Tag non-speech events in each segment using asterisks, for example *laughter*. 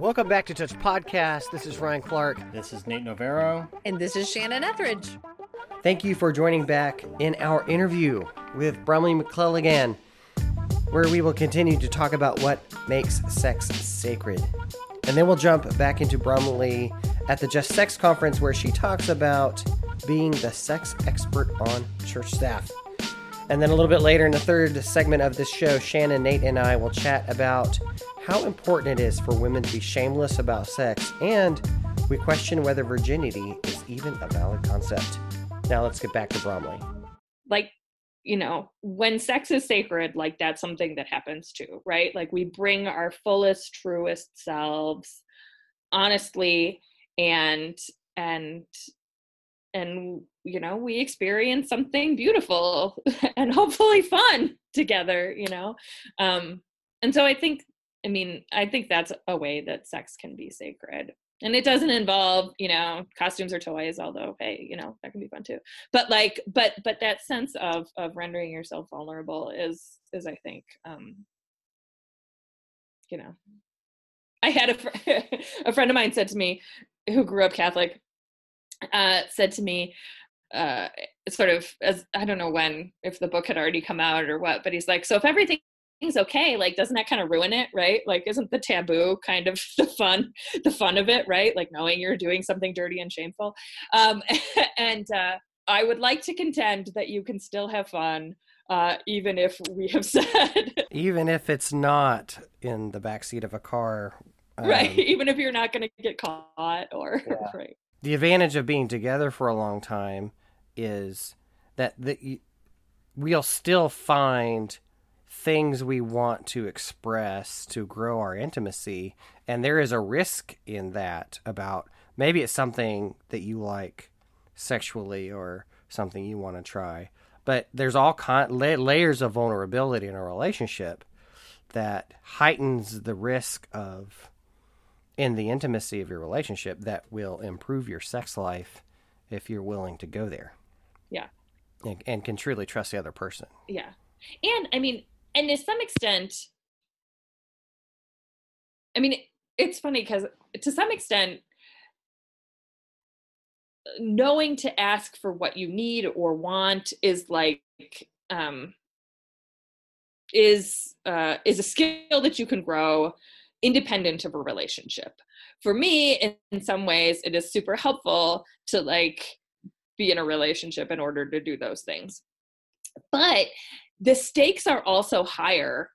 Welcome back to Touch Podcast. This is Ryan Clark. This is Nate Novero. And this is Shannon Etheridge. Thank you for joining back in our interview with Bromleigh McCleneghan, where we will continue to talk about what makes sex sacred. And then we'll jump back into Bromleigh at the Just Sex conference, where she talks about being the sex expert on church staff. And then a little bit later in the third segment of this show, Shannon, Nate, and I will chat about how important it is for women to be shameless about sex, and we question whether virginity is even a valid concept. Now let's get back to Bromleigh. Like, you know, when sex is sacred, like that's something that happens too, right? Like we bring our fullest, truest selves honestly and and and you know we experience something beautiful *laughs* and hopefully fun together you know um and so i think i mean i think that's a way that sex can be sacred and it doesn't involve you know costumes or toys although hey you know that can be fun too. But like but but that sense of of rendering yourself vulnerable is is i think um you know i had a, fr- *laughs* a friend of mine said to me who grew up catholic uh said to me uh sort of as i don't know when if the book had already come out or what but he's like so if everything everything's okay like doesn't that kind of ruin it right? Like isn't the taboo kind of *laughs* the fun the fun of it right? Like knowing you're doing something dirty and shameful. Um *laughs* and uh i would like to contend that you can still have fun uh, even if we have *laughs* said even if it's not in the backseat of a car um, right even if you're not going to get caught or yeah. right. The advantage of being together for a long time is that the, we'll still find things we want to express to grow our intimacy. And there is a risk in that about maybe it's something that you like sexually or something you want to try. But there's all kind layers of vulnerability in a relationship that heightens the risk of in the intimacy of your relationship that will improve your sex life if you're willing to go there. Yeah. And, and can truly trust the other person. Yeah. And I mean, and to some extent i mean it's funny because to some extent knowing to ask for what you need or want is like um is uh is a skill that you can grow independent of a relationship. For me in, in some ways it is super helpful to like be in a relationship in order to do those things. But the stakes are also higher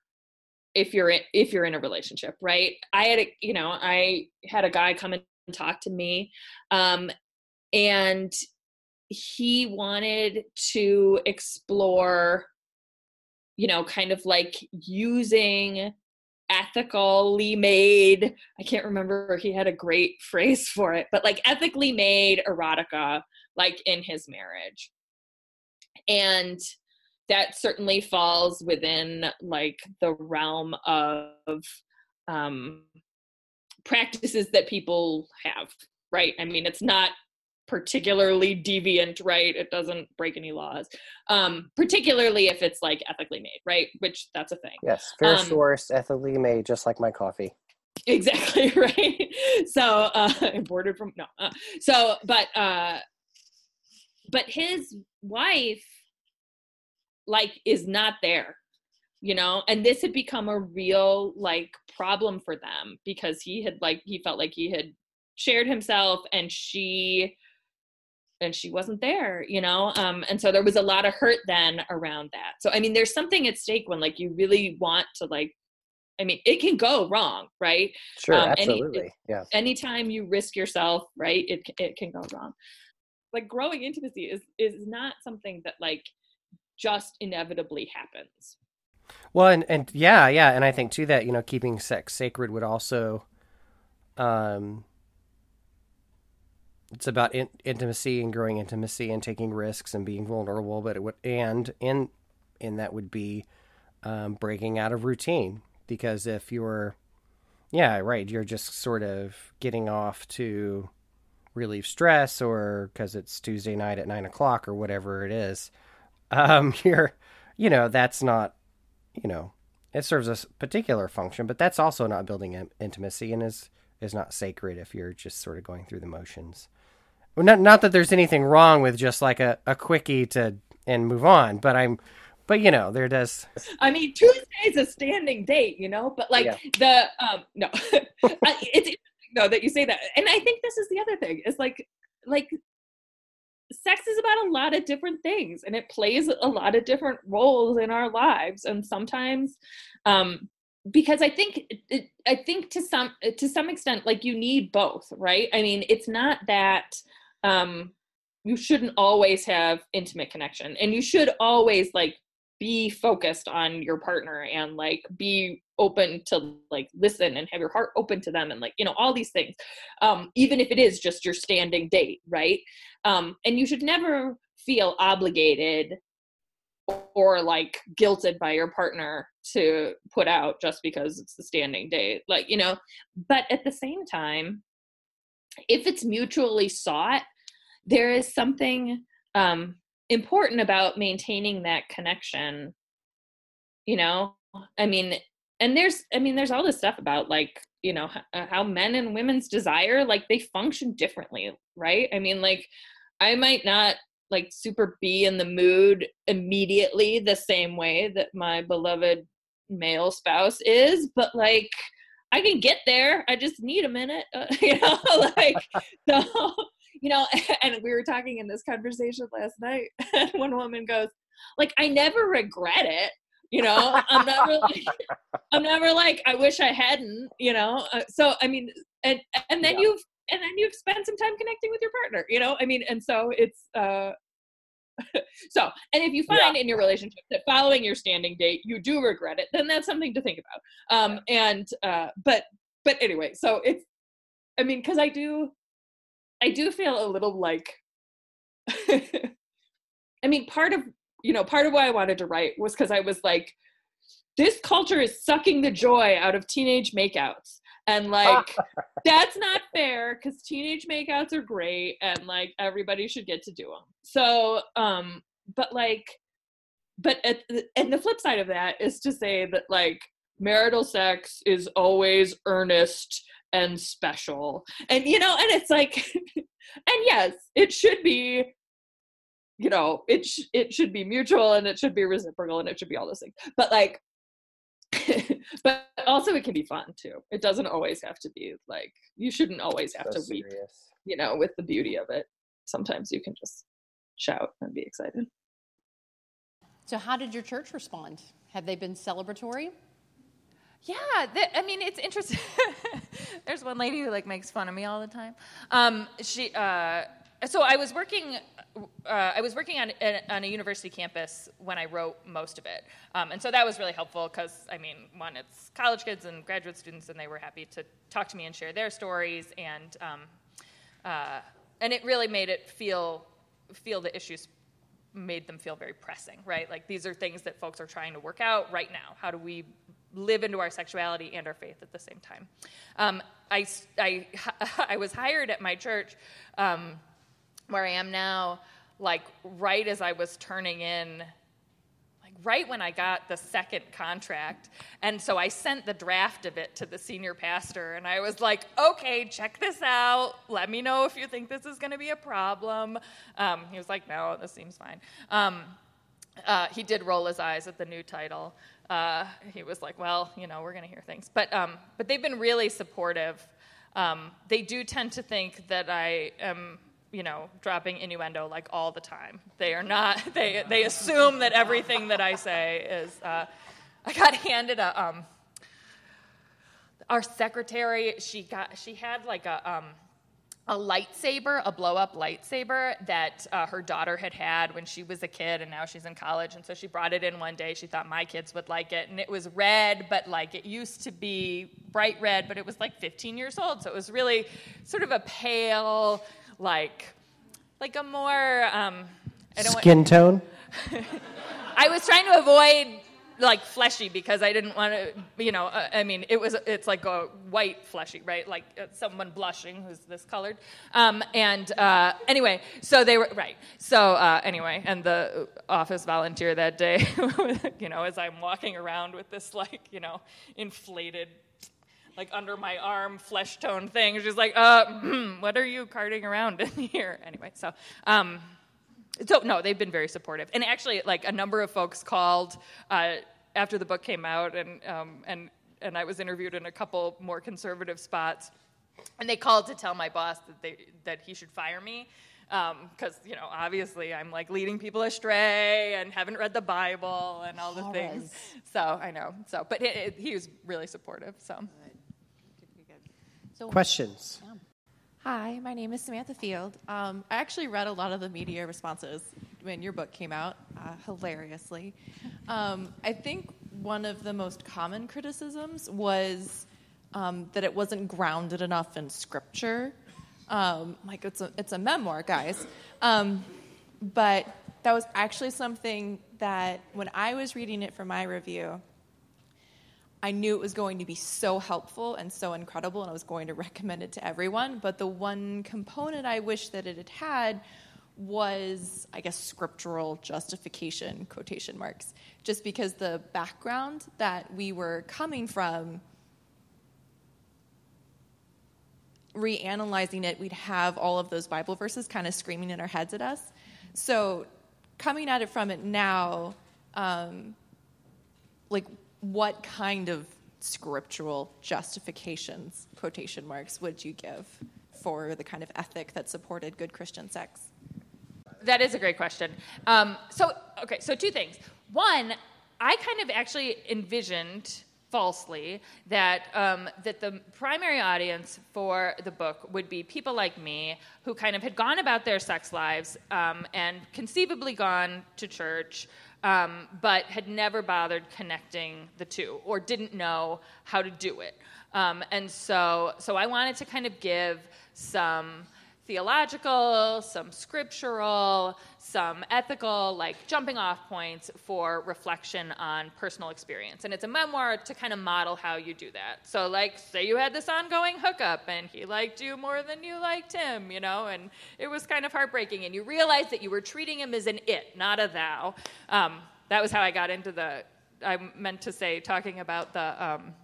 if you're in, if you're in a relationship right? I had a you know i had a guy come and talk to me um and he wanted to explore you know kind of like using ethically made i can't remember he had a great *laughs* phrase for it but like ethically made erotica like in his marriage. And that certainly falls within like the realm of um, practices that people have right? I mean it's not particularly deviant right? It doesn't break any laws. Um particularly if it's like ethically made right? Which that's a thing. Yes fair um, source ethically made just like my coffee. Exactly *laughs* right? So uh *laughs* imported from no uh, so but uh but his wife like is not there you know? And this had become a real like problem for them because he had like he felt like he had shared himself and she and she wasn't there you know? Um and so there was a lot of hurt then around that. So i mean there's something at stake when like you really want to like i mean it can go wrong right? Sure um, absolutely any, yeah anytime you risk yourself right it it can go wrong. Like growing intimacy is is not something that like just inevitably happens. Well, and and yeah, yeah, and I think too that you know keeping sex sacred would also, um, it's about in, intimacy and growing intimacy and taking risks and being vulnerable, but it would and in in that would be um, breaking out of routine because if you're, yeah, right, you're just sort of getting off to relieve stress or because it's Tuesday night at nine o'clock or whatever it is um, *laughs* you're, you know, that's not, you know, it serves a particular function, but that's also not building intimacy and is is not sacred if you're just sort of going through the motions. Well, not not that there's anything wrong with just like a, a quickie to and move on, but I'm but you know there does i mean tuesday's a standing date you know but like yeah. the um no *laughs* it's no that you say that and i think this is the other thing is like like sex is about a lot of different things and it plays a lot of different roles in our lives and sometimes um because i think it, i think to some to some extent like you need both right? I mean it's not that um you shouldn't always have intimate connection and you should always like be focused on your partner and like be open to like listen and have your heart open to them and like you know all these things um even if it is just your standing date right? Um and you should never feel obligated or like guilted by your partner to put out just because it's the standing date like you know? But at the same time if it's mutually sought there is something um important about maintaining that connection you know? I mean and there's i mean there's all this stuff about like you know uh, how men and women's desire like they function differently right i mean like i might not like super be in the mood immediately the same way that my beloved male spouse is but like i can get there i just need a minute uh, *laughs* you know *laughs* like so you know, *laughs* and we were talking in this conversation last night, and one woman goes, like, I never regret it. You know, I'm never like, I'm never like, I wish I hadn't. You know, uh, so I mean, and and then yeah. you've and then you've spent some time connecting with your partner. You know, I mean, and so it's uh *laughs* so and if you find yeah. in your relationship that following your standing date you do regret it then that's something to think about um and uh but but anyway so it's i mean because i do I do feel a little like *laughs* I mean part of you know part of why I wanted to write was because I was like this culture is sucking the joy out of teenage makeouts. And like *laughs* that's not fair because teenage makeouts are great and like everybody should get to do them so um but like but at the, and the flip side of that is to say that like marital sex is always earnest and special. And you know and it's like *laughs* and yes it should be you know it sh- it should be mutual and it should be reciprocal and it should be all those things but like *laughs* but also it can be fun too it doesn't always have to be like you shouldn't always have so to weep serious. you know with the beauty of it sometimes you can just shout and be excited so how did your church respond have they been celebratory yeah, I mean it's interesting. *laughs* There's one lady who like makes fun of me all the time. Um, she, uh, so I was working, uh, I was working on on a university campus when I wrote most of it, um, and so that was really helpful because I mean, one, it's college kids and graduate students, and they were happy to talk to me and share their stories, and um, uh, and it really made it feel feel the issues made them feel very pressing, right? Like these are things that folks are trying to work out right now. How do we live into our sexuality and our faith at the same time. Um, I, I, *laughs* I was hired at my church um, where I am now, like right as I was turning in, like right when I got the second contract. And so I sent the draft of it to the senior pastor, and I was like, okay, check this out. Let me know if you think this is going to be a problem. Um, he was like, no, this seems fine. Um, uh, he did roll his eyes at the new title uh, he was like, well, you know, we're going to hear things. But, um, but they've been really supportive. Um, they do tend to think that I am, you know, dropping innuendo like all the time. They are not, *laughs* they, they assume that everything that I say is, uh, I got *laughs* handed a, um, our secretary, she got, she had like a, um, a lightsaber, a blow up lightsaber that uh, her daughter had had when she was a kid and now she's in college. And so she brought it in one day. She thought my kids would like it. And it was red, but like it used to be bright red, but it was like 15 years old. So it was really sort of a pale, like, like a more. Um, Skin want, tone? *laughs* I was trying to avoid like fleshy because I didn't want to, you know, uh, I mean, it was, it's like a white fleshy, right? Like uh, someone blushing who's this colored. Um, and uh, anyway, so they were, right. So uh, anyway, and the office volunteer that day, *laughs* you know, as I'm walking around with this like, you know, inflated like under my arm flesh tone thing. She's like, uh, hmm, what are you carting around in *laughs* here? Anyway, so. Um, so no, they've been very supportive, and actually, like a number of folks called uh, after the book came out, and um, and and I was interviewed in a couple more conservative spots, and they called to tell my boss that they that he should fire me because um, you know obviously I'm like leading people astray and haven't read the Bible and all the things. So I know. So, but it, it, he was really supportive. So. So Questions. Yeah. Hi, my name is Samantha Field. Um, I actually read a lot of the media responses when your book came out, uh, hilariously. Um, I think one of the most common criticisms was um, that it wasn't grounded enough in scripture. Um, like it's a, it's a memoir, guys. Um, but that was actually something that when I was reading it for my review, I knew it was going to be so helpful and so incredible, and I was going to *laughs* recommend it to everyone. But the one component I wish that it had had was, I guess, scriptural justification, quotation marks, just because the background that we were coming from, reanalyzing it, we'd have all of those Bible verses kind of screaming in our heads at us. So, coming at it from it now, um, like what kind of scriptural justifications, quotation marks, would you give for the kind of ethic that supported good Christian sex? That is a great question. Um, so, okay, so two things. One, I kind of actually envisioned falsely that um, that the primary audience for the book would be people like me who kind of had gone about their sex lives um, and conceivably gone to church um, but had never bothered connecting the two or didn't know how to do it. Um, and so, so I wanted to kind of give some theological, some scriptural, some ethical, like jumping off points for reflection on personal experience. And it's a memoir to kind of model how you do that. So, like, say you had this ongoing hookup and he liked you more than you liked him, you know, and it was kind of heartbreaking. And you realized that you were treating him as an it, not a thou. Um, that was how I got into the, I meant to say, talking about the, um,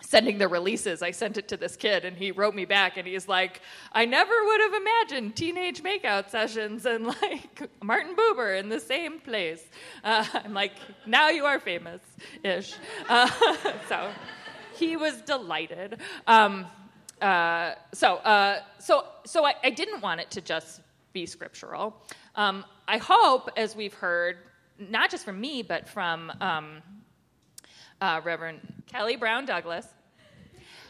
sending the releases, I sent it to this kid, and he wrote me back, and he's like, "I never would have imagined teenage makeout sessions and *laughs* like Martin Buber in the same place." Uh, I'm like, "Now you are famous, ish." Uh, *laughs* so he was delighted. Um, uh, so, uh, so, so I, I, didn't want it to just be scriptural. Um, I hope, as we've heard, not just from me, but from um, uh, Reverend Kelly Brown Douglas,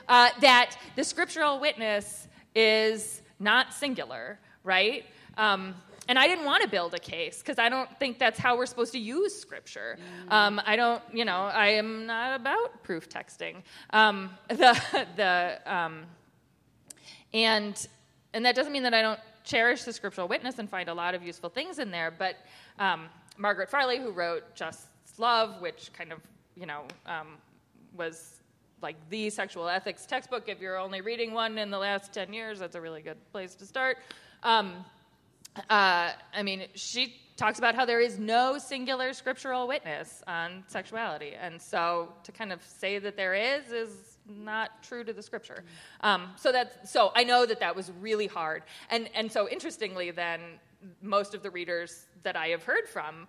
uh, that the scriptural witness is not singular, right? Um, and I didn't want to build a case because I don't think that's how we're supposed to use scripture. Um, I don't, you know, I am not about proof texting. Um, *laughs* the the um, and and that doesn't mean that I don't cherish the scriptural witness and find a lot of useful things in there. But um, Margaret Farley, who wrote Just Love, which kind of you know, um, was like the sexual ethics textbook. If you're only reading one in the last 10 years, that's a really good place to start. Um, uh, I mean, she talks about how there is no singular scriptural witness on sexuality. And so to kind of say that there is is not true to the scripture. Um, so that so I know that that was really hard. And and so interestingly then most of the readers that I have heard from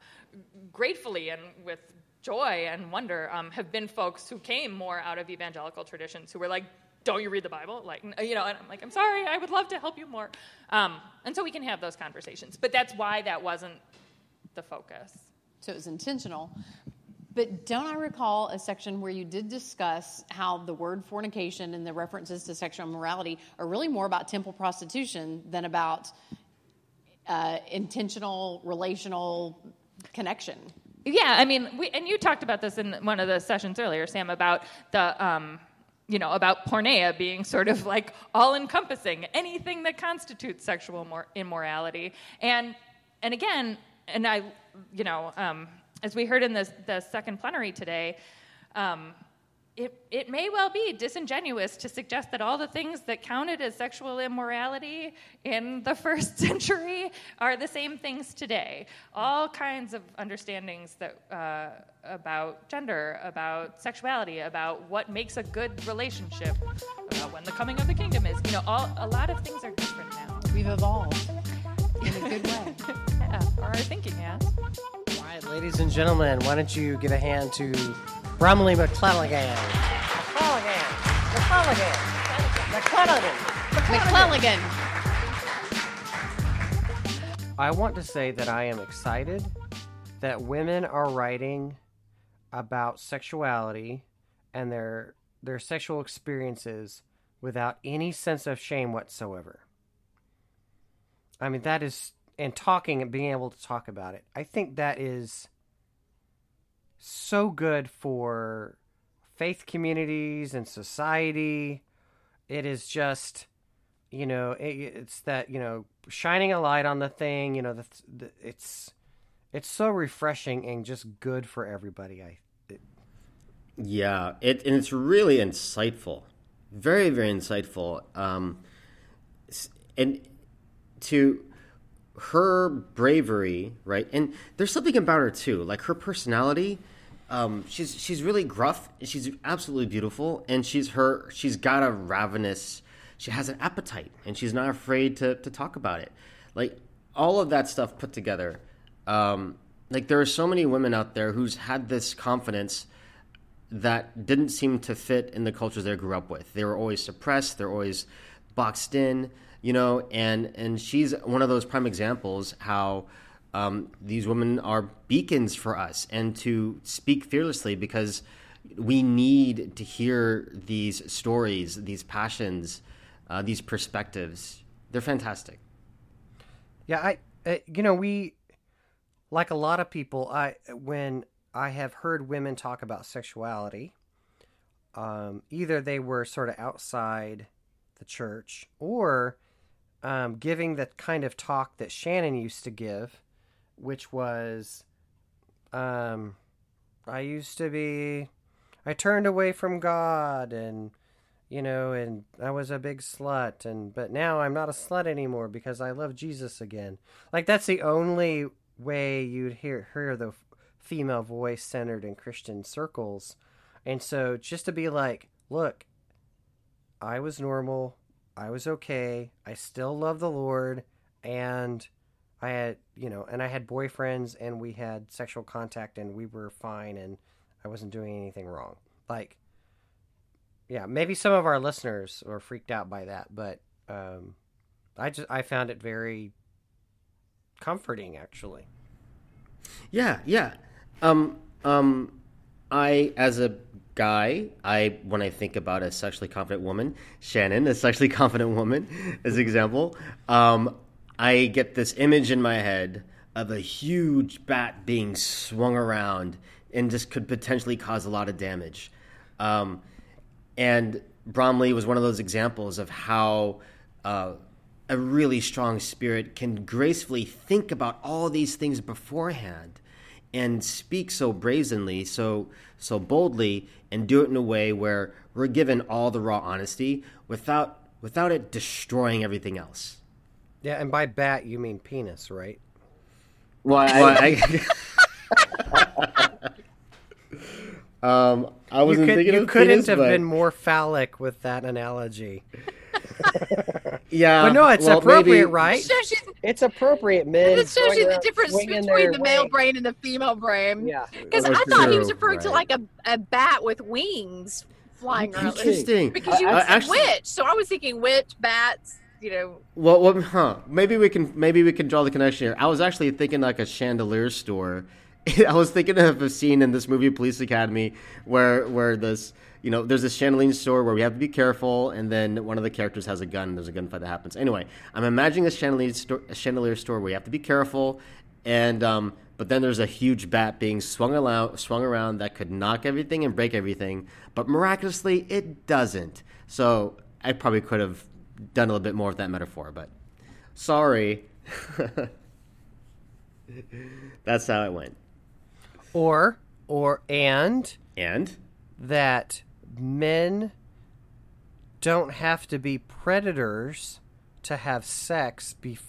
gratefully and with joy and wonder um, have been folks who came more out of evangelical traditions who were like, don't you read the Bible? Like, you know, and I'm like, I'm sorry, I would love to help you more. Um, and so we can have those conversations. But that's why that wasn't the focus. So it was intentional. But don't I recall a section where you did discuss how the word fornication and the references to sexual immorality are really more about temple prostitution than about uh, intentional relational connection? Yeah, I mean, we, and you talked about this in one of the sessions earlier, Sam, about the. Um, you know, about porneia being sort of like all encompassing, anything that constitutes sexual mor- immorality. And, and again, and I, you know, um, as we heard in the, the second plenary today, um, it, it may well be disingenuous to suggest that all the things that counted as sexual immorality in the *laughs* first century are the same things today. All kinds of understandings that, uh, about gender, about sexuality, about what makes a good relationship, about when the coming of the kingdom is. You know, all, a lot of things are different now. We've evolved in a good way. *laughs* yeah, or our thinking has. All right, ladies and gentlemen, why don't you give a hand to Bromleigh McCleneghan? McCleneghan! McCleneghan! McCleneghan! McCleneghan. I want to say that I am excited that women are writing about sexuality and their their sexual experiences without any sense of shame whatsoever. I mean that is and talking and being able to talk about it. I think that is so good for faith communities and society. It is just you know it, it's that you know shining a light on the thing you know the, the, it's it's so refreshing and just good for everybody i it, Yeah, it and it's really insightful, very very insightful. Um, and to her bravery, right? And there's something about her too, like her personality. Um, she's she's really gruff. She's absolutely beautiful, and she's her. She's got a ravenous. She has an appetite, and she's not afraid to to talk about it. Like all of that stuff put together. Um, like there are so many women out there who's had this confidence that didn't seem to fit in the cultures they grew up with. They were always suppressed. They're always boxed in, you know. And and she's one of those prime examples how um, these women are beacons for us and to speak fearlessly because we need to hear these stories, these passions, uh, these perspectives. They're fantastic. yeah i uh, you know we like a lot of people i when i have heard women talk about sexuality um, either they were sort of outside the church or um, giving the kind of talk that shannon used to give which was um, i used to be i turned away from god and you know and i was a big slut and but now i'm not a slut anymore because i love jesus again. Like that's the only way you'd hear hear the female voice centered in christian circles. And so just to be like look i was normal. I was okay. I still love the lord. And i had you know and i had boyfriends and we had sexual contact and we were fine and i wasn't doing anything wrong like yeah, maybe some of our listeners were freaked out by that, but um, I just I found it very comforting, actually. Yeah, yeah. Um, um, I, as a guy, I when I think about a sexually confident woman, Shannon, a sexually *laughs* confident woman, as an example, um, I get this image in my head of a huge bat being swung around and just could potentially cause a lot of damage. Um, and Bromleigh was one of those examples of how uh, a really strong spirit can gracefully think about all these things beforehand and speak so brazenly, so so boldly, and do it in a way where we're given all the raw honesty without without it destroying everything else. Yeah, and by bat you mean penis, right? Well, I, *laughs* um, I You, wasn't could, thinking you of couldn't penis, have but- been more phallic with that analogy. *laughs* Yeah, But no, it's well, appropriate, maybe- right? shows you, It's appropriate, men. it shows you the difference between their the male wing. brain and the female brain. Yeah. Because That's I thought he was true, referring to like a, a bat with wings flying around. Interesting. Because you Uh, said actually- witch, so I was thinking witch, bats, you know. Well, huh? Maybe we can maybe we can draw the connection here. I was actually thinking like a chandelier store. *laughs* I was thinking of a scene in this movie Police Academy where where this you know there's this chandelier store where we have to be careful, and then one of the characters has a gun. and There's a gunfight that happens. Anyway, I'm imagining a chandelier store, chandelier store where you have to be careful, and um, but then there's a huge bat being swung around, swung around that could knock everything and break everything, but miraculously it doesn't. So I probably could have done a little bit more with that metaphor, but sorry. *laughs* That's how it went. Or or and And that men don't have to be predators to have sex bef-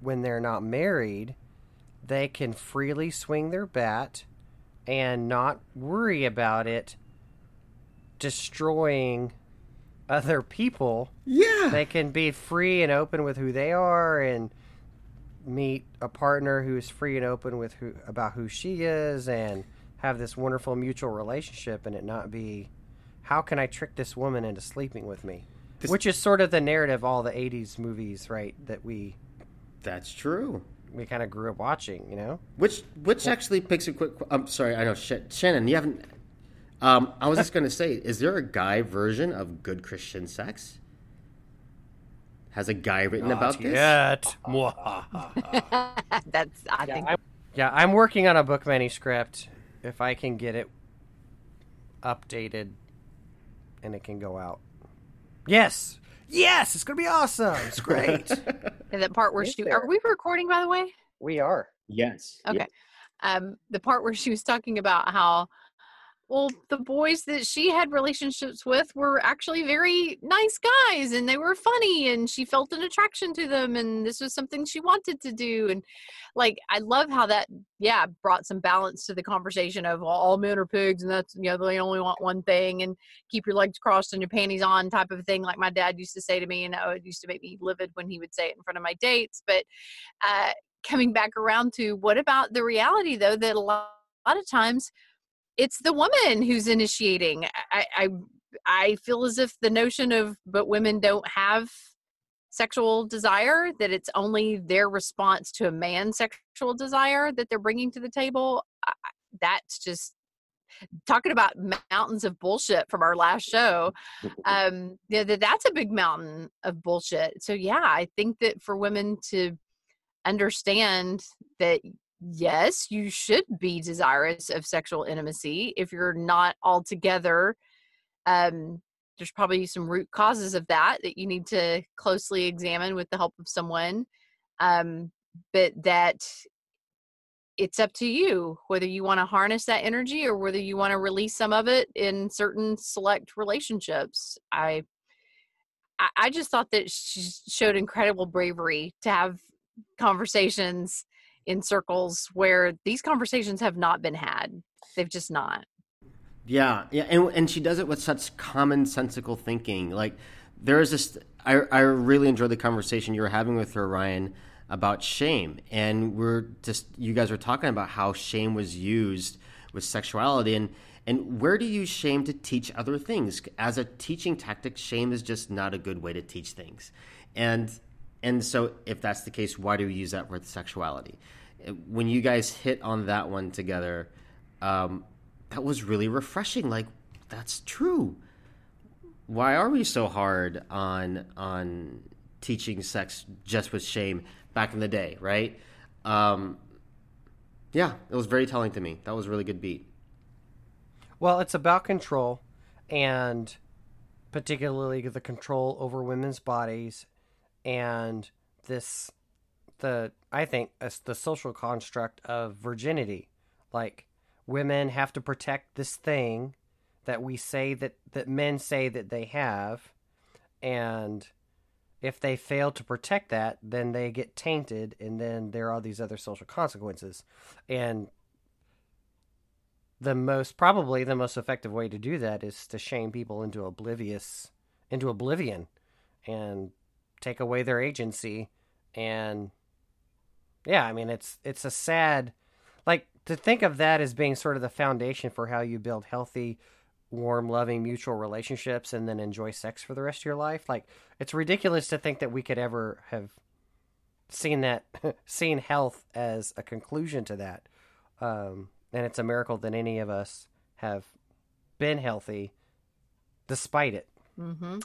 when they're not married. They can freely swing their bat and not worry about it destroying other people. Yeah. They can be free and open with who they are and meet a partner who is free and open with who about who she is and have this wonderful mutual relationship and it not be how can I trick this woman into sleeping with me? This- Which is sort of the narrative all the 80s movies, right, that we That's true. we kind of grew up watching, you know? Which which actually picks a quick. I'm sorry, I know Shannon. You haven't. Um, I was just going to say, is there a guy version of good Christian sex? Has a guy written about this? Yet. *laughs* That's I think Yeah, I'm working on a book manuscript. If I can get it updated and it can go out. Yes. Yes, it's going to be awesome. It's great. *laughs* and that part where Is she there? are we recording by the way? we are. Yes. Okay. Um, the part where she was talking about how, well, the boys that she had relationships with were actually very nice guys and they were funny and she felt an attraction to them and this was something she wanted to do. And like, I love how that, yeah, brought some balance to the conversation of well, all men are pigs and that's, you know, they only want one thing and keep your legs crossed and your panties on type of thing. Like my dad used to say to me, and oh, it used to make me livid when he would say it in front of my dates. But, uh, coming back around to what about the reality though that a lot, a lot of times it's the woman who's initiating I, I i feel as if the notion of but women don't have sexual desire that it's only their response to a man's sexual desire that they're bringing to the table I, that's just talking about mountains of bullshit from our last show um yeah that that's a big mountain of bullshit. So yeah i think that for women to understand that yes, you should be desirous of sexual intimacy. If you're not altogether, um, there's probably some root causes of that that you need to closely examine with the help of someone. Um, but that it's up to you whether you want to harness that energy or whether you want to release some of it in certain select relationships. I I- I just thought that she showed incredible bravery to have conversations in circles where these conversations have not been had. They've just not. Yeah, yeah, and and she does it with such commonsensical thinking. Like there is this. I I really enjoyed the conversation you were having with her, Ryan, about shame, and we're just you guys were talking about how shame was used with sexuality, and and where do you shame to teach other things? As a teaching tactic, shame is just not a good way to teach things, and and so if that's the case, why do we use that with sexuality? When you guys hit on that one together. Um, that was really refreshing. Like, that's true. Why are we so hard on on teaching sex just with shame back in the day, right? Um, yeah, it was very telling to me. That was a really good beat. Well, it's about control and particularly the control over women's bodies and this the I think the social construct of virginity. Like women have to protect this thing that we say that that men say that they have and if they fail to protect that then they get tainted and then there are these other social consequences and the most probably the most effective way to do that is to shame people into oblivious into oblivion and take away their agency. And yeah i mean it's it's a sad like to think of that as being sort of the foundation for how you build healthy warm loving mutual relationships and then enjoy sex for the rest of your life. Like it's ridiculous to think that we could ever have seen that *laughs* seen health as a conclusion to that. Um and it's a miracle that any of us have been healthy despite it. Hmm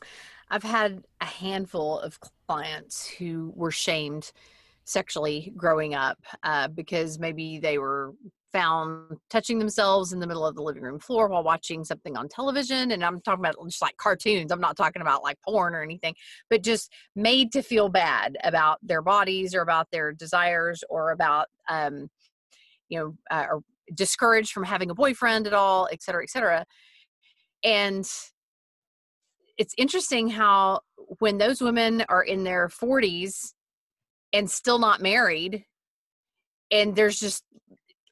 I've had a handful of clients who were shamed sexually growing up uh, because maybe they were found touching themselves in the middle of the living room floor while watching something on television. And I'm talking about just like cartoons. I'm not talking about like porn or anything, but just made to feel bad about their bodies or about their desires or about, um, you know, uh, or discouraged from having a boyfriend at all, et cetera, et cetera. and it's interesting how when those women are in their 40s and still not married and there's just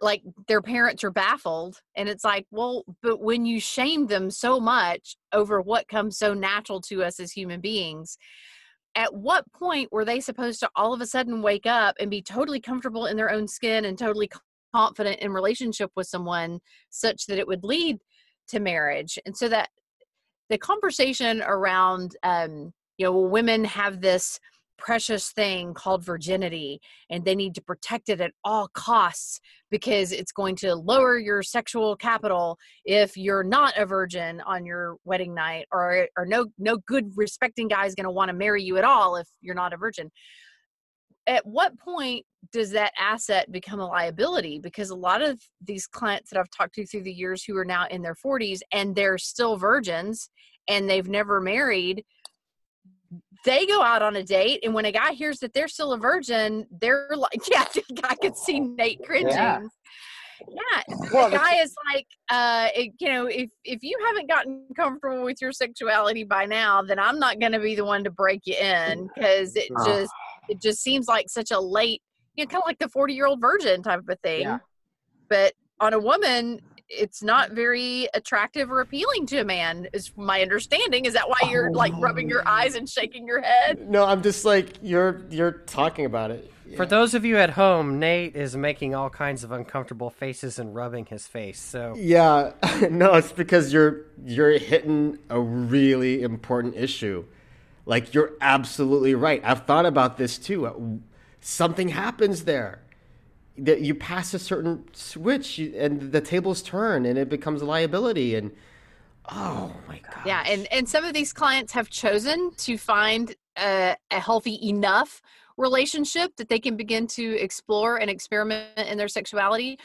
like their parents are baffled and it's like well but when you shame them so much over what comes so natural to us as human beings at what point were they supposed to all of a sudden wake up and be totally comfortable in their own skin and totally confident in relationship with someone such that it would lead to marriage? And so that the conversation around um you know women have this precious thing called virginity and they need to protect it at all costs because it's going to lower your sexual capital if you're not a virgin on your wedding night or or no no good respecting guy is going to want to marry you at all if you're not a virgin at what point does that asset become a liability? Because a lot of these clients that I've talked to through the years who are now in their 40s and they're still virgins and they've never married they go out on a date and when a guy hears that they're still a virgin they're like *laughs* yeah i could see nate cringing. yeah, yeah. Well, the guy is like uh it, you know if if you haven't gotten comfortable with your sexuality by now then i'm not going to be the one to break you in because it uh, just it just seems like such a late you know kind of like the 40 year old virgin type of a thing. Yeah. but on a woman it's not very attractive or appealing to a man is my understanding. Is that why you're like rubbing your eyes and shaking your head? No i'm just like you're you're talking about it yeah. for those of you at home nate is making all kinds of uncomfortable faces and rubbing his face so. Yeah *laughs* no it's because you're you're hitting a really important issue. Like you're absolutely right. I've thought about this too. Uh, something happens there. That you pass a certain switch and the tables turn and it becomes a liability and oh my god yeah and and some of these clients have chosen to find a, a healthy enough relationship that they can begin to explore and experiment in their sexuality.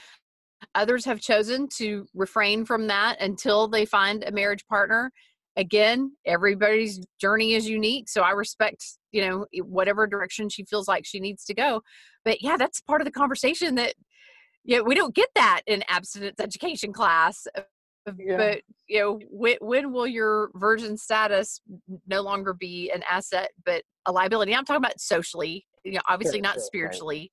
Others have chosen to refrain from that until they find a marriage partner. Again everybody's journey is unique so i respect you know whatever direction she feels like she needs to go. But yeah that's part of the conversation that yeah we don't get that in abstinence education class yeah. but you know when, when will your virgin status no longer be an asset but a liability i'm talking about socially you know obviously not spiritually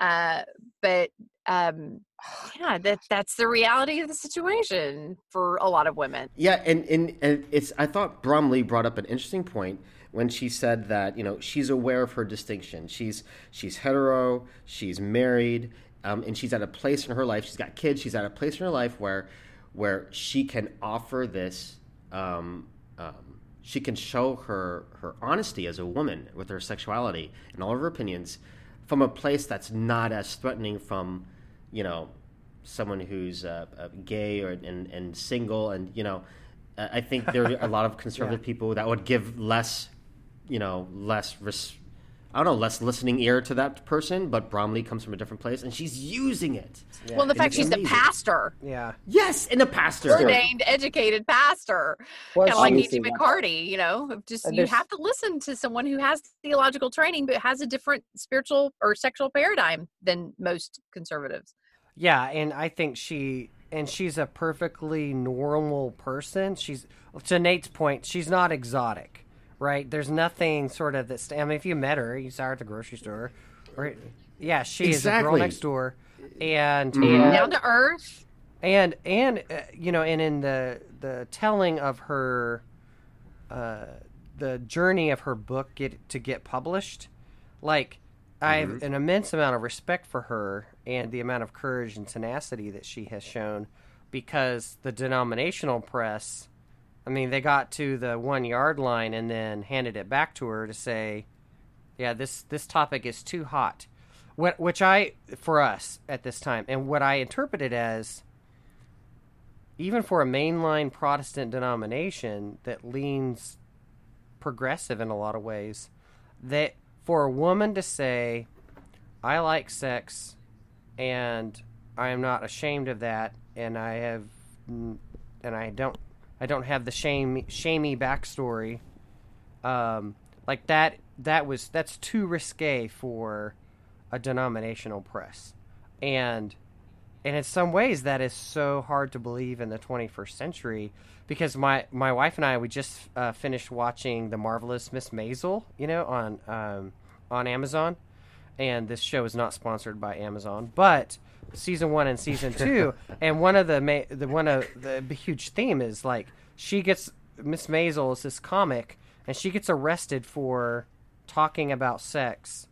right. uh but um *sighs* yeah that that's the reality of the situation for a lot of women yeah and, and and it's i thought bromleigh brought up an interesting point when she said that you know she's aware of her distinction. She's she's hetero, she's married, um, and she's at a place in her life. She's got kids. She's at a place in her life where where she can offer this. Um, um, she can show her her honesty as a woman with her sexuality and all of her opinions from a place that's not as threatening from you know someone who's uh, uh, gay or and, and single and you know I think there are a lot of *laughs* conservative yeah. people that would give less you know, less res- I don't know, less listening ear to that person, but Bromleigh comes from a different place, and she's using it. Yeah. Well, the fact she's amazing. the pastor. Yeah. Yes, and a pastor. Ordained, educated pastor. Kind of like E.T. McCarty, you know, just you have to listen to someone who has theological training, but has a different spiritual or sexual paradigm than most conservatives. Yeah, and I think she and she's a perfectly normal person. She's to Nate's point, she's not exotic right? There's nothing sort of that. I mean, if you met her, you saw her at the grocery store, right? Yeah, she exactly. is a girl next door, and, mm-hmm. and down to earth. And and uh, you know, and in the the telling of her, uh, the journey of her book get to get published, like I have mm-hmm. an immense amount of respect for her and the amount of courage and tenacity that she has shown, because the denominational press I mean, they got to the one yard line and then handed it back to her to say, "Yeah, this this topic is too hot," what, which I for us at this time, and what I interpreted as even for a mainline Protestant denomination that leans progressive in a lot of ways, that for a woman to say, "I like sex," and I am not ashamed of that, and I have, and I don't I don't have the shame shamey backstory. Um, like that that was that's too risque for a denominational press, and and in some ways that is so hard to believe in the 21st century because my my wife and I we just uh, finished watching the marvelous Miss Maisel, you know, on um, on Amazon, and this show is not sponsored by Amazon, but season one and season two, *laughs* and one of the ma- the one of the huge theme is like she gets Miss Maisel is this comic, and she gets arrested for talking about sex,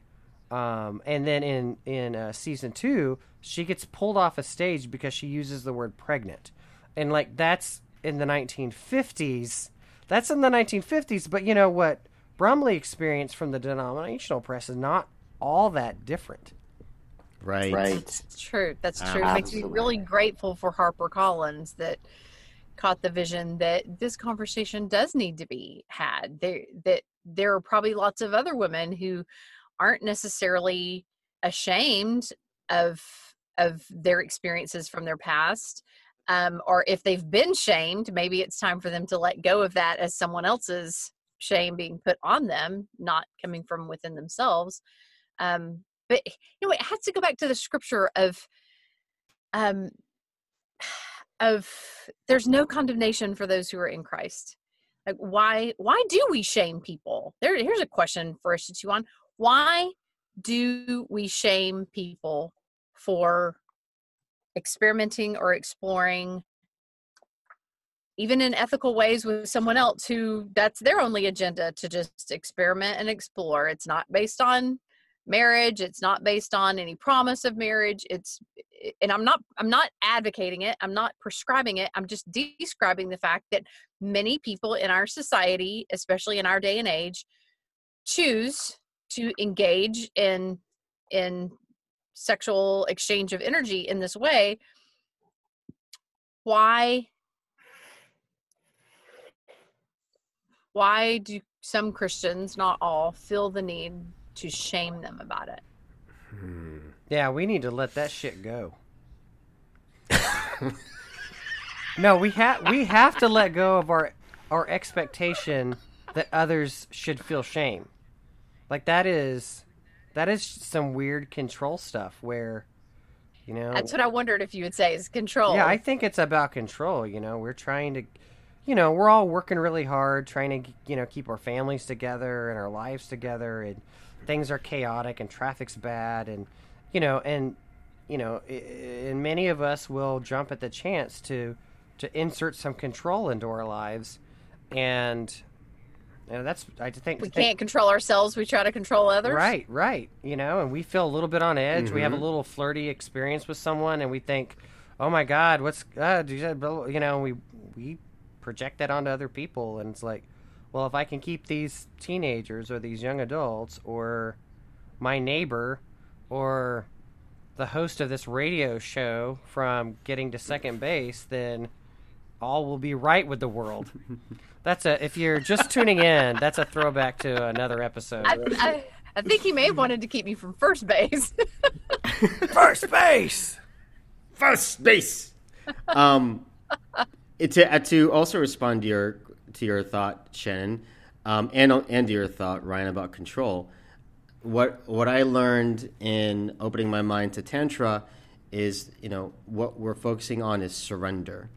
um, and then in in uh, season two she gets pulled off a stage because she uses the word pregnant, and like that's in the 1950s. That's in the 1950s, but you know what Brumley experienced from the denominational press is not all that different. Right. Right. That's true. That's true. It makes me really grateful for Harper Collins that caught the vision that this conversation does need to be had. There that there are probably lots of other women who aren't necessarily ashamed of of their experiences from their past. Um, or if they've been shamed, maybe it's time for them to let go of that as someone else's shame being put on them, not coming from within themselves. Um, but you know, it has to go back to the scripture of, um, *sighs* of there's no condemnation for those who are in Christ. Like why why do we shame people? There here's a question for us to chew on. Why do we shame people for experimenting or exploring even in ethical ways with someone else who that's their only agenda to just experiment and explore it's not based on marriage it's not based on any promise of marriage it's eh, and i'm not i'm not advocating it i'm not prescribing it i'm just describing the fact that many people in our society especially in our day and age choose to engage in in sexual exchange of energy in this way. Why why do some christians not all feel the need to shame them about it hmm. Yeah, we need to let that shit go. *laughs* no, we have we have to let go of our our expectation that others should feel shame. Like that is that is some weird control stuff where you know that's what i wondered if you would say is control Yeah, I think it's about control. You know, we're trying to, you know, we're all working really hard, trying to, you know, keep our families together and our lives together, and things are chaotic and traffic's bad, and you know, and you know, and many of us will jump at the chance to to insert some control into our lives, and you know, that's I think we can't control ourselves we try to control others Right, right. You know, and we feel a little bit on edge. We have Mm-hmm. a little flirty experience with someone, and we think, "Oh my God, what's uh, do you blah, blah," you know?" We we project that onto other people, and it's like, well, if I can keep these teenagers or these young adults or my neighbor or the host of this radio show from getting to second base, then all will be right with the world. *laughs* That's a if you're just tuning in, that's a throwback to another episode. I, I, I think he may have wanted to keep me from first base *laughs* First base. First base. *laughs* um, to uh, to also respond to your to your thought, Shannon, um, and and to your thought, Ryan, about control. What what I learned in opening my mind to tantra is, you know, what we're focusing on is surrender.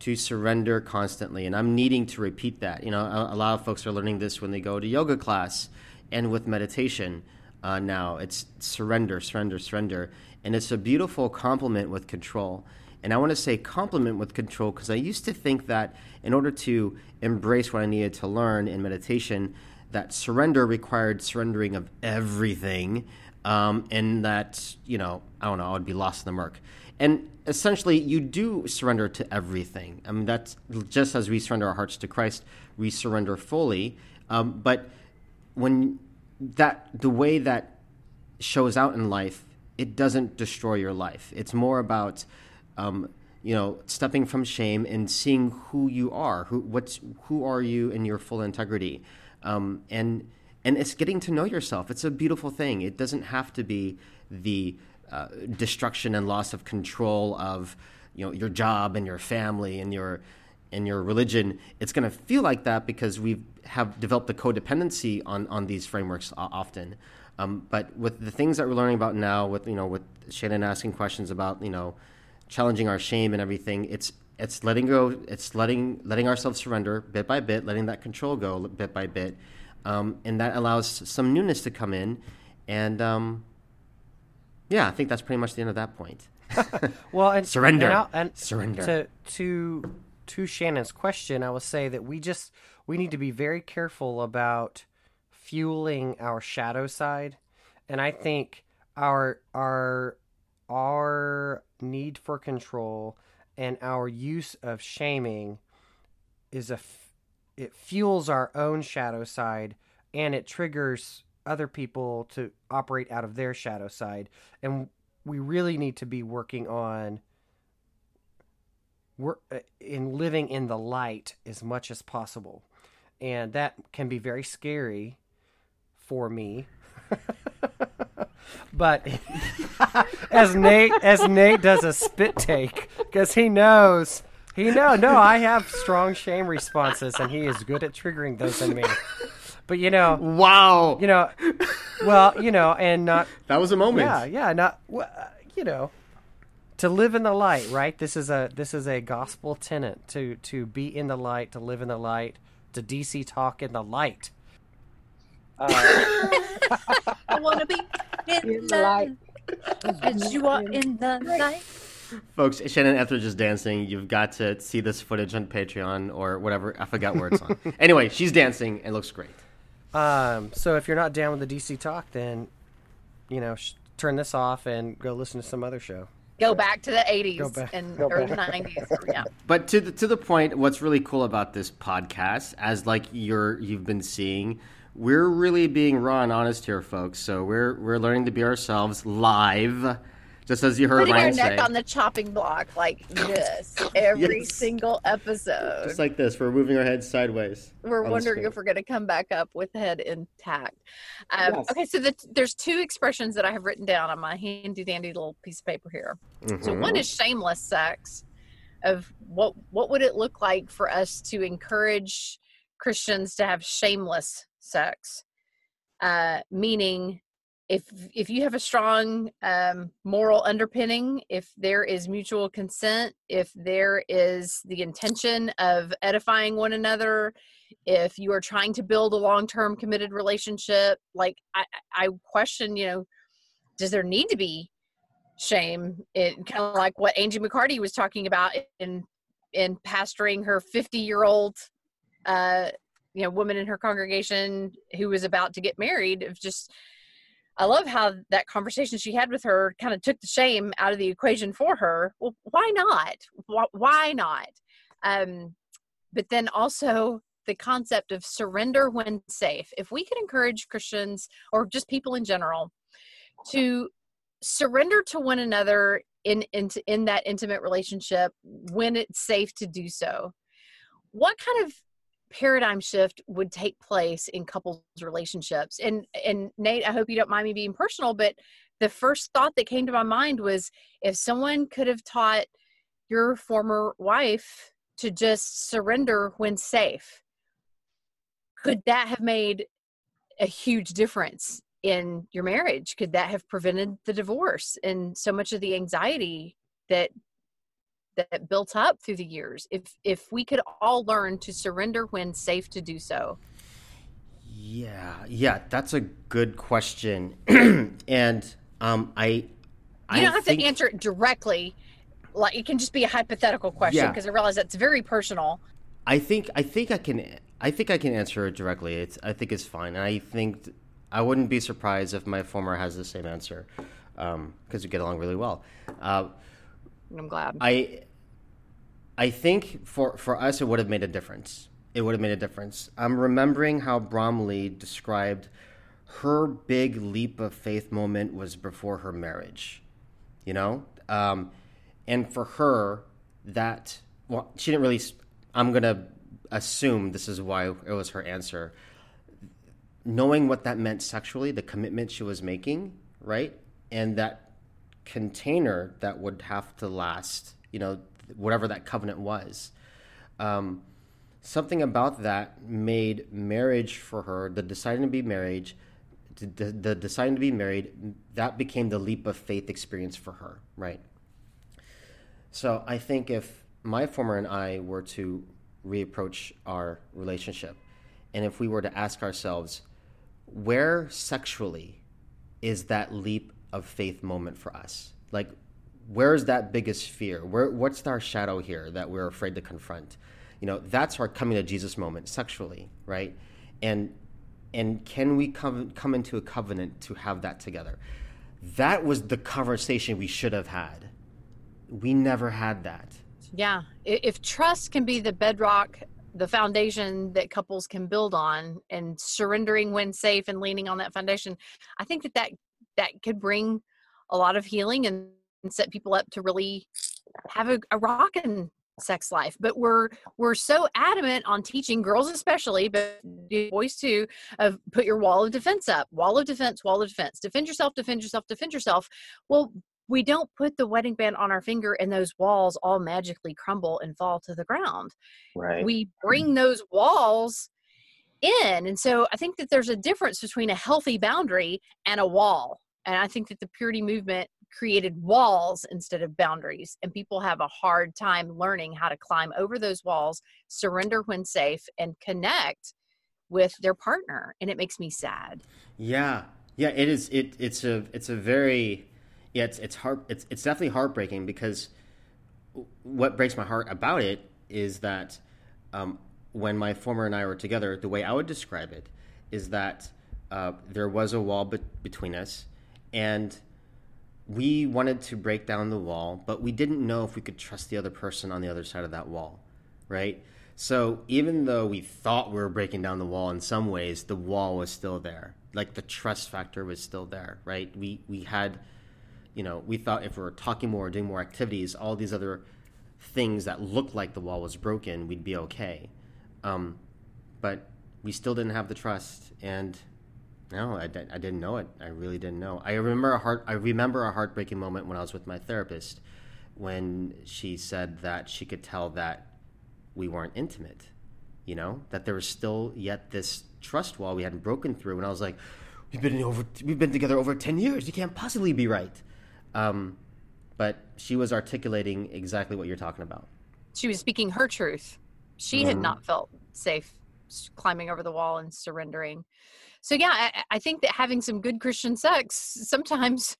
To surrender constantly, and I'm needing to repeat that. You know, a, a lot of folks are learning this when they go to yoga class and with meditation. Uh, now it's surrender, surrender, surrender, and it's a beautiful complement with control. And I want to say compliment with control because I used to think that in order to embrace what I needed to learn in meditation, that surrender required surrendering of everything, um, and that you know I don't know I would be lost in the murk. And essentially, you do surrender to everything. I mean, that's just as we surrender our hearts to Christ, we surrender fully. Um, but when that the way that shows out in life, it doesn't destroy your life. It's more about um, you know stepping from shame and seeing who you are. Who what's who are you in your full integrity, um, and and it's getting to know yourself. It's a beautiful thing. It doesn't have to be the uh, destruction and loss of control of you know your job and your family and your and your religion, it's going to feel like that because we have developed a codependency on, on these frameworks often. Um, but with the things that we're learning about now, with you know, with Shannon asking questions about you know, challenging our shame and everything. It's it's letting go. It's letting letting ourselves surrender bit by bit, letting that control go bit by bit, um, and that allows some newness to come in. And um, yeah, I think that's pretty much the end of that point. *laughs* Well, and *laughs* Surrender. and, I'll- and Surrender. To to to Shannon's question, I will say that we just we need to be very careful about fueling our shadow side, and I think our our our need for control and our use of shaming is a f- it fuels our own shadow side and it triggers other people to operate out of their shadow side. And we really need to be working on we're uh, in living in the light as much as possible. And that can be very scary for me *laughs* but *laughs* as Nate as Nate does a spit take because he knows he know no I have strong shame responses and he is good at triggering those in me. But you know, wow, you know, well, you know, and not that was a moment. yeah, yeah, not wh- uh, you know, to live in the light, right? This is a this is a gospel tenet to to be in the light, to live in the light, to DC talk in the light. *laughs* I want to be in, In the the light. light. As you are in the light. Folks, Shannon Ethridge is dancing. You've got to see this footage on Patreon or whatever. I forgot where it's on. *laughs* anyway, she's dancing and looks great. Um, so if you're not down with the DC talk, then you know, sh- turn this off and go listen to some other show. Go back to the 80s back- and go or back. 90s. *laughs* Yeah. But to the, to the point, what's really cool about this podcast, as like you're you've been seeing, we're really being raw and honest here, folks. So we're we're learning to be ourselves live, just as you heard Putting our neck say. on the chopping block like *laughs* this every Yes. single episode. Just like this, we're moving our heads sideways. we're wondering if we're going to come back up with head intact. Um, Yes. Okay, so the, there's two expressions that I have written down on my handy dandy little piece of paper here. So Mhm. one is shameless sex. Of what what would it look like for us to encourage Christians to have shameless sex? Uh, meaning, if if you have a strong um, moral underpinning, if there is mutual consent, if there is the intention of edifying one another, if you are trying to build a long term committed relationship, like I, I question, you know, does there need to be shame? It kind of like what Angie McCarty was talking about in in pastoring her 50 year old uh you know woman in her congregation who was about to get married of just I love how that conversation she had with her kind of took the shame out of the equation for her. Well, why not? Why, not? Um, but then also the concept of surrender when safe. If we could encourage Christians or just people in general to surrender to one another in in, in that intimate relationship when it's safe to do so, what kind of paradigm shift would take place in couples relationships. And and nate i hope you don't mind me being personal but the first thought that came to my mind was if someone could have taught your former wife to just surrender when safe could that have made a huge difference in your marriage? Could that have prevented the divorce and so much of the anxiety that that built up through the years if if we could all learn to surrender when safe to do so Yeah, yeah, that's a good question, *clears throat* and um, I, you I don't have think, to answer it directly like it can just be a hypothetical question Yeah. because i realize that's very personal I think I think I can I think I can answer it directly. It's I think it's fine. And I think th- I wouldn't be surprised if my former has the same answer because we get along really well. Uh, i'm glad I I think for for us it would have made a difference. It would have made a difference. I'm remembering how Bromleigh described her big leap of faith moment was before her marriage. You know, um, and for her that well, she didn't really. I'm gonna assume this is why it was her answer. Knowing what that meant sexually, the commitment she was making, right, and that container that would have to last, you know, whatever that covenant was. Um, something about that made marriage for her, the deciding to be married, the, the, deciding to be married, that became the leap of faith experience for her, right? So I think if my former and I were to reapproach our relationship, and if we were to ask ourselves, where sexually is that leap of faith moment for us? Like, where is that biggest fear? Where, what's our shadow here that we're afraid to confront? You know, that's our coming to Jesus moment sexually, right? And and can we come come into a covenant to have that together? That was the conversation we should have had. We never had that. Yeah. If trust can be the bedrock, the foundation that couples can build on, and surrendering when safe and leaning on that foundation, I think that that, that could bring a lot of healing and, and set people up to really have a, a rockin' sex life. But we're we're so adamant on teaching girls especially, but boys too, of put your wall of defense up. Wall of defense, wall of defense. Defend yourself, defend yourself, defend yourself. Well, we don't put the wedding band on our finger and those walls all magically crumble and fall to the ground. Right. We mm. bring those walls in. And so I think that there's a difference between a healthy boundary and a wall. And I think that the purity movement created walls instead of boundaries. And people have a hard time learning how to climb over those walls, surrender when safe, and connect with their partner. And it makes me sad. Yeah, yeah. It is. It it's a it's a very yeah. It's it's heart. It's it's definitely heartbreaking because what breaks my heart about it is that um, when my former and I were together, the way I would describe it is that uh, there was a wall be- between us, and we wanted to break down the wall, but we didn't know if we could trust the other person on the other side of that wall, right? So even though we thought we were breaking down the wall in some ways, the wall was still there. Like the trust factor was still there, right? We we had, you know, we thought if we were talking more, doing more activities, all these other things that looked like the wall was broken, we'd be okay. Um, but we still didn't have the trust, and no, I, I didn't know it. I really didn't know. I remember a heart. I remember a heartbreaking moment when I was with my therapist, when she said that she could tell that we weren't intimate. You know that there was still yet this trust wall we hadn't broken through, and I was like, "We've been over. We've been together over ten years. You can't possibly be right." Um, but she was articulating exactly what you're talking about. She was speaking her truth. She had not felt safe climbing over the wall and surrendering. So, yeah, I, I think that having some good Christian sex sometimes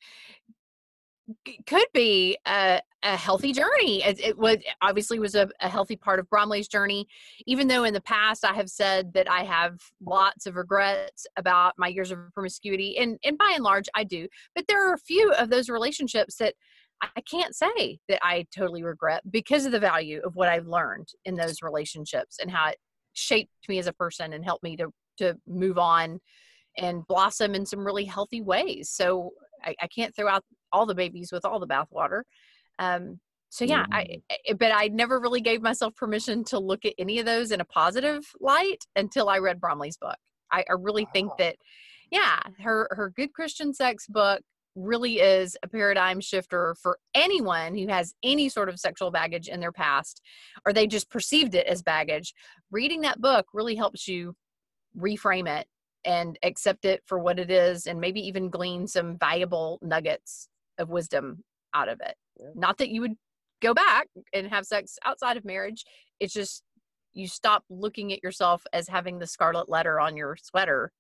could be a, a healthy journey. It, it was obviously was a, a healthy part of Bromleigh's journey, even though in the past I have said that I have lots of regrets about my years of promiscuity, and and by and large I do. But there are a few of those relationships that I I can't say that I totally regret because of the value of what I've learned in those relationships and how it shaped me as a person and helped me to to move on and blossom in some really healthy ways. So I, I can't throw out all the babies with all the bathwater. Um, so yeah, I, I but I never really gave myself permission to look at any of those in a positive light until I read Bromleigh's book. I, I really think that, yeah, her her good Christian sex book really is a paradigm shifter for anyone who has any sort of sexual baggage in their past or they just perceived it as baggage. Reading that book really helps you reframe it and accept it for what it is and maybe even glean some valuable nuggets of wisdom out of it. Not that you would go back and have sex outside of marriage. It's just you stop looking at yourself as having the scarlet letter on your sweater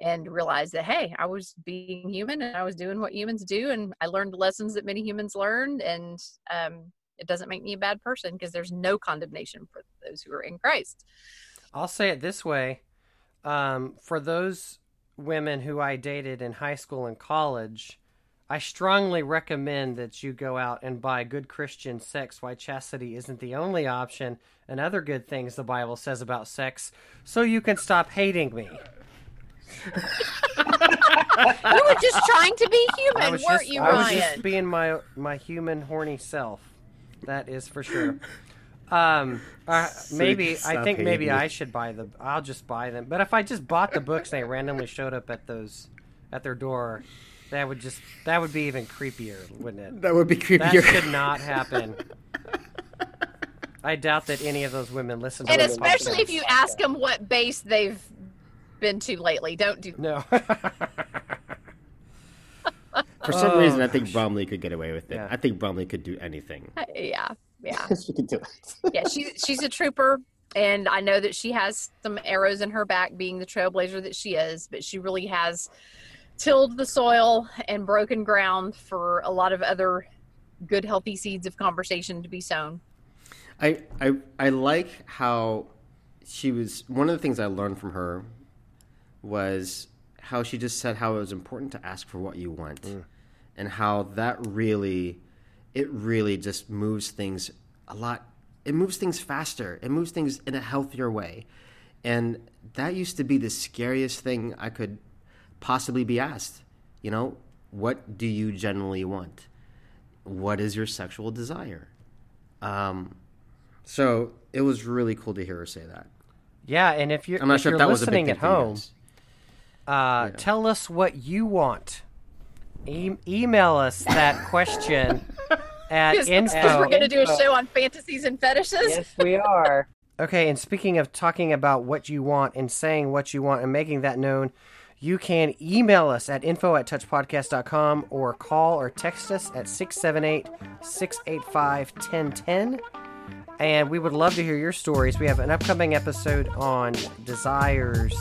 and realize that hey i was being human and i was doing what humans do and i learned lessons that many humans learned and um, it doesn't make me a bad person because there's no condemnation for those who are in christ I'll say it this way. Um, for those women who I dated in high school and college, I strongly recommend that you go out and buy good Christian sex, why chastity isn't the only option, and other good things the Bible says about sex, so you can stop hating me. you were just trying to be human weren't just, you I was just being my my human horny self. That is for sure. Um, uh, maybe I think maybe me. I should buy the. I'll just buy them. But if I just bought the books and they randomly showed up at those, at their door, that would just that would be even creepier, wouldn't it? That would be That creepier. should not happen. I doubt that any of those women listen to and this especially if you ask them what base they've been to lately don't do No. *laughs* For some Oh, reason, I think gosh. Bromleigh could get away with it. Yeah. I think Bromleigh could do anything. yeah, yeah. *laughs* she can do it. yeah, she's she's a trooper, and I know that she has some arrows in her back, being the trailblazer that she is. But she really has tilled the soil and broken ground for a lot of other good, healthy seeds of conversation to be sown. I, I I like how she was one of the things I learned from her was how she just said how it was important to ask for what you want mm. and how that really it really just moves things a lot. It moves things faster. It moves things in a healthier way. And that used to be the scariest thing I could possibly be asked. You know what do you generally want? What is your sexual desire? Um so it was really cool to hear her say that. Yeah, and if you're, I'm not sure if that was a big thing at home, uh, tell us what you want. E- email us that question *laughs* at Because info. we're going to do a show on fantasies and fetishes. Yes, we are. *laughs* Okay, and speaking of talking about what you want and saying what you want and making that known, you can email us at info at touchpodcast.com or call or text us at 678 685 1010. And we would love to hear your stories. We have an upcoming episode on desires,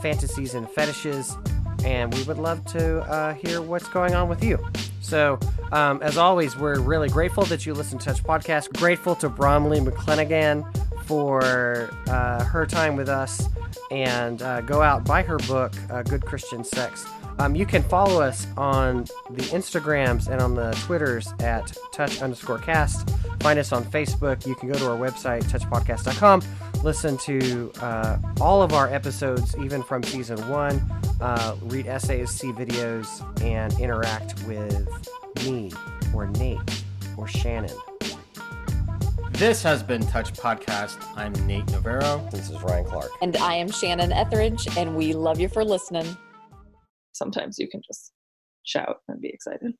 fantasies, and fetishes. And we would love to uh, hear what's going on with you. So, um, as always, we're really grateful that you listen to Touch Podcast. Grateful to Bromleigh McCleneghan for uh, her time with us. And uh, go out, buy her book, uh, Good Christian Sex. Um, you can follow us on the Instagrams and on the Twitters at touch underscore cast. Find us on Facebook. You can go to our website, touchpodcast.com. Listen to uh, all of our episodes, even from season one. Uh, read essays, see videos, and interact with me or Nate or Shannon. This has been Touch Podcast. I'm Nate Navarro. This is Ryan Clark. And I am Shannon Ethridge, and we love you for listening. Sometimes you can just shout and be excited.